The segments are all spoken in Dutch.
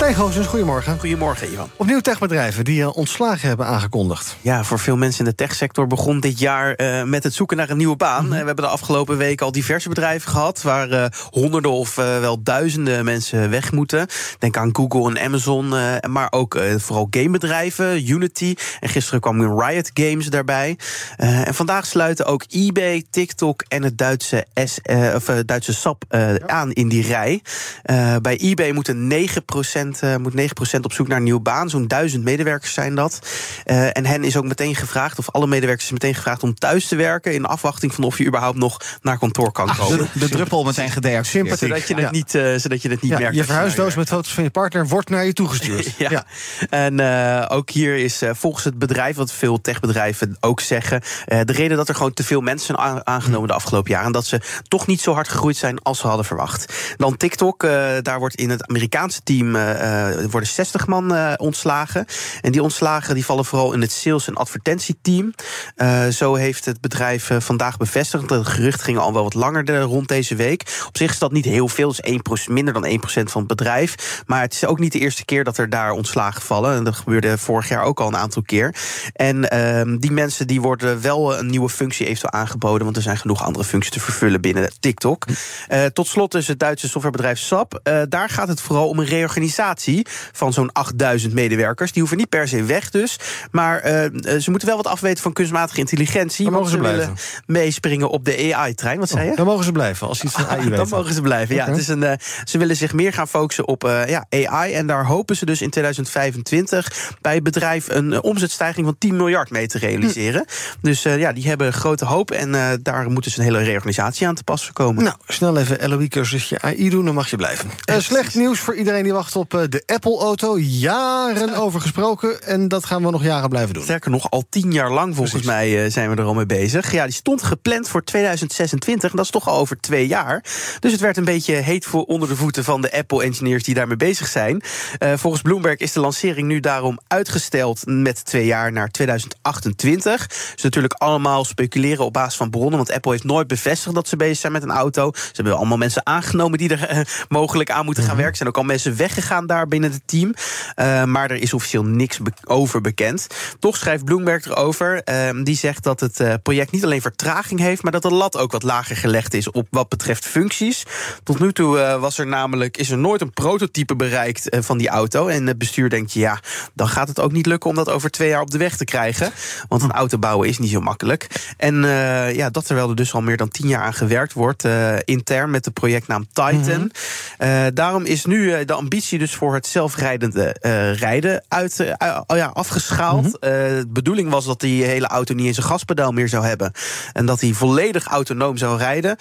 Stijn Goossens, goedemorgen. Goedemorgen, Ivan. Opnieuw techbedrijven die uh, ontslagen hebben aangekondigd. Ja, voor veel mensen in de techsector begon dit jaar uh, met het zoeken naar een nieuwe baan. Mm -hmm. We hebben de afgelopen weken al diverse bedrijven gehad... waar uh, honderden of wel duizenden mensen weg moeten. Denk aan Google en Amazon, maar ook vooral gamebedrijven, Unity. En gisteren kwam Riot Games daarbij. en vandaag sluiten ook eBay, TikTok en het Duitse, S, of, Duitse SAP ja. aan in die rij. bij eBay moeten 9 uh, moet 9% op zoek naar een nieuwe baan. Zo'n duizend medewerkers zijn dat. Uh, en hen is ook meteen gevraagd, of alle medewerkers is meteen gevraagd om thuis te werken. In afwachting van of je überhaupt nog naar kantoor kan komen. Ah, de, de druppel meteen gedeactiveerd. Zodat je het ja. niet, uh, zodat je het niet ja, merkt. Je verhuisdoos met foto's van je partner wordt naar je toegestuurd. ja. ja. En ook hier is volgens het bedrijf, wat veel techbedrijven ook zeggen, de reden dat er gewoon te veel mensen zijn aangenomen de afgelopen jaren. En dat ze toch niet zo hard gegroeid zijn als ze hadden verwacht. Dan TikTok, daar wordt in het Amerikaanse team uh, er worden 60 man uh, ontslagen. En die ontslagen die vallen vooral in het sales- en advertentieteam. Uh, zo heeft het bedrijf vandaag bevestigd. Het gerucht ging al wel wat langer rond deze week. Op zich is dat niet heel veel, dus 1%, minder dan 1% van het bedrijf. Maar het is ook niet de eerste keer dat er daar ontslagen vallen. En dat gebeurde vorig jaar ook al een aantal keer. En uh, die mensen die worden wel een nieuwe functie eventueel aangeboden. Want er zijn genoeg andere functies te vervullen binnen TikTok. Tot slot is het Duitse softwarebedrijf SAP. Daar gaat het vooral om een reorganisatie van zo'n 8000 medewerkers. Die hoeven niet per se weg dus. Maar uh, ze moeten wel wat afweten van kunstmatige intelligentie. Dan mogen ze, ze blijven. meespringen op de AI-trein. Wat zei je? Oh, dan mogen ze blijven, als iets van AI Dan mogen ze blijven, ja. Okay. Het is een, uh, ze willen zich meer gaan focussen op uh, ja, AI. En daar hopen ze dus in 2025 bij het bedrijf... een omzetstijging van 10 miljard mee te realiseren. Hm. Dus ja, die hebben grote hoop. En daar moeten ze een hele reorganisatie aan te passen komen. Nou, snel even LOE-cursusje AI doen, dan mag je blijven. slecht nieuws voor iedereen die wacht op de Apple-auto. Jaren over gesproken. En dat gaan we nog jaren blijven doen. Sterker nog, al tien jaar lang volgens Precies. mij uh, zijn we er al mee bezig. Ja, die stond gepland voor 2026. En dat is toch al over twee jaar. Dus het werd een beetje heet voor onder de voeten van de Apple-engineers die daarmee bezig zijn. Uh, volgens Bloomberg is de lancering nu daarom uitgesteld met twee jaar naar 2028. Dus natuurlijk allemaal speculeren op basis van bronnen. Want Apple heeft nooit bevestigd dat ze bezig zijn met een auto. Ze hebben allemaal mensen aangenomen die er uh, mogelijk aan moeten gaan werken. Er zijn ook al mensen weggegaan daar binnen het team. Uh, maar er is officieel niks be over bekend. Toch schrijft Bloomberg erover. Uh, die zegt dat het uh, project niet alleen vertraging heeft, maar dat de lat ook wat lager gelegd is op wat betreft functies. Tot nu toe uh, was er namelijk is er nooit een prototype bereikt van die auto. En het bestuur denkt, ja, dan gaat het ook niet lukken om dat over twee jaar op de weg te krijgen. Want een auto bouwen is niet zo makkelijk. En ja, dat terwijl er dus al meer dan tien jaar aan gewerkt wordt, intern met de projectnaam Titan. Mm -hmm. uh, daarom is nu de ambitie dus voor het zelfrijdende uh, rijden uit, uh, ja, afgeschaald. Mm -hmm. de bedoeling was dat die hele auto niet eens een gaspedaal meer zou hebben. En dat hij volledig autonoom zou rijden.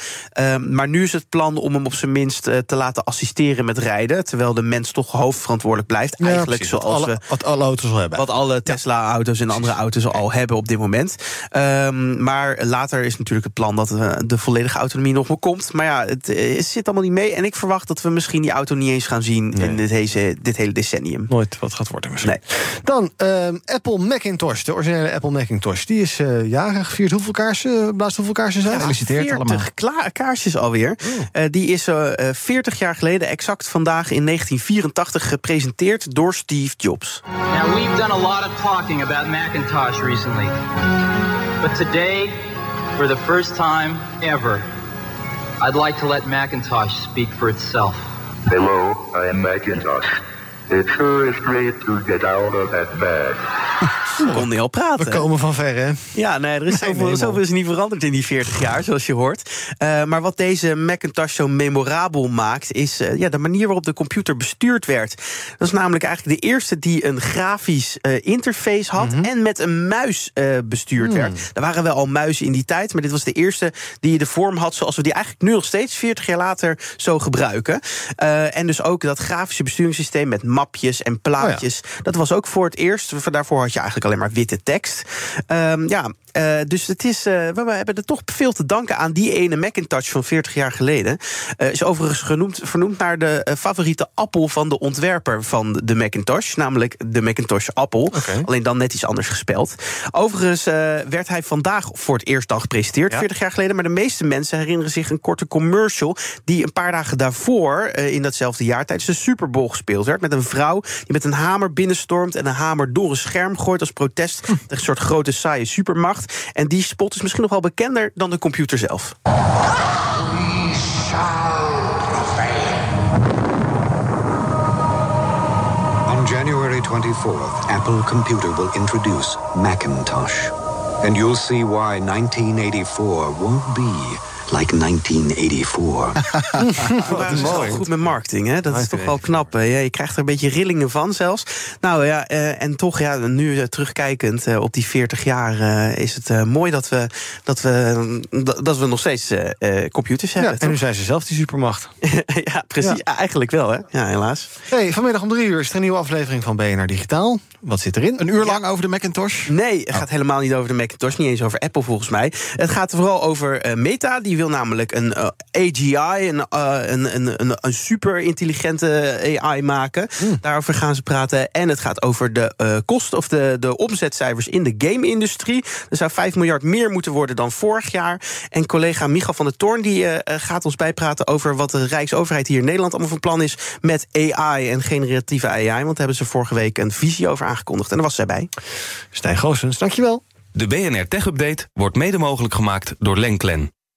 maar nu is het plan om hem op zijn minst te laten assisteren met rijden. Terwijl de mens toch hoofdverantwoordelijk blijft. Ja, eigenlijk precies, zoals wat alle, we, wat alle auto's al hebben. Wat alle Tesla-auto's en andere auto's al hebben op dit moment. Um, maar later is natuurlijk het plan dat de volledige autonomie nog wel komt. Maar ja, het, het zit allemaal niet mee. En ik verwacht dat we misschien die auto niet eens gaan zien nee. in dit, deze, dit hele decennium. Nooit wat gaat worden misschien. Nee. Dan um, Apple Macintosh, de originele Apple Macintosh. Die is uh, jarig gevierd. Hoeveel kaarsen, blaast hoeveel kaarsen zijn? Ja, Gefeliciteerd allemaal. kaarsjes alweer. Oh. Uh, die is uh, 40 jaar geleden, exact vandaag in 1984, gepresenteerd door Steve Jobs. Now we've done a lot of talking about Macintosh recently. But today, for the first time ever, I'd like to let Macintosh speak for itself. Hello, I am Macintosh. It sure is great to get out of that bag. Kon hij al praten. We komen van ver, hè? Ja, nee, er is zoveel, nee, zoveel is niet veranderd in die 40 jaar, zoals je hoort. Uh, maar wat deze Macintosh zo memorabel maakt, is uh, ja, de manier waarop de computer bestuurd werd. Dat is namelijk eigenlijk de eerste die een grafisch uh, interface had mm -hmm. en met een muis bestuurd mm. werd. Er waren wel al muizen in die tijd, maar dit was de eerste die de vorm had zoals we die eigenlijk nu nog steeds 40 jaar later zo gebruiken. en dus ook dat grafische besturingssysteem met mapjes en plaatjes. Oh ja. Dat was ook voor het eerst. Daarvoor had je eigenlijk alleen maar witte tekst. Ehm, ja, uh, dus het is, uh, we hebben er toch veel te danken aan die ene Macintosh van 40 jaar geleden. Uh, is overigens genoemd, vernoemd naar de favoriete appel van de ontwerper van de Macintosh, namelijk de Macintosh Appel. Okay. Alleen dan net iets anders gespeld. Overigens werd hij vandaag voor het eerst dan gepresenteerd, ja. 40 jaar geleden. Maar de meeste mensen herinneren zich een korte commercial die een paar dagen daarvoor, in datzelfde jaar, tijdens de Super Bowl gespeeld werd. Met een vrouw die met een hamer binnenstormt en een hamer door een scherm gooit als protest tegen een soort grote saaie supermacht. En die spot is misschien nog wel bekender dan de computer zelf. We shall On January 24th, Apple Computer will introduce Macintosh. And you'll see why 1984 won't be like 1984. dat is mooi. goed met marketing, hè? Dat is toch wel knap. Ja, je krijgt er een beetje rillingen van zelfs. Nou ja, eh, en toch, ja, nu uh, terugkijkend uh, op die 40 jaar, is het mooi dat we, dat, we, dat we nog steeds computers hebben. Ja, en nu zijn ze zelf die supermacht. ja, precies. Ja. Eigenlijk wel, hè? Ja, helaas. Hey, vanmiddag om drie uur is er een nieuwe aflevering van BNR Digitaal. Wat zit erin? Een uur lang over de Macintosh? Nee, het gaat helemaal niet over de Macintosh. Niet eens over Apple volgens mij. Het gaat vooral over Meta. Die wil namelijk een uh, AGI, een, uh, een, een, een, een, super intelligente AI maken. Mm. Daarover gaan ze praten. En het gaat over de uh, kosten of de, de omzetcijfers in de game-industrie. Er zou 5 miljard meer moeten worden dan vorig jaar. En collega Micha van der Toorn die, gaat ons bijpraten over wat de Rijksoverheid hier in Nederland allemaal van plan is met AI en generatieve AI. Want daar hebben ze vorige week een visie over aangekondigd. En daar was zij bij. Stijn Goossens, dankjewel. De BNR Tech Update wordt mede mogelijk gemaakt door Lenklen.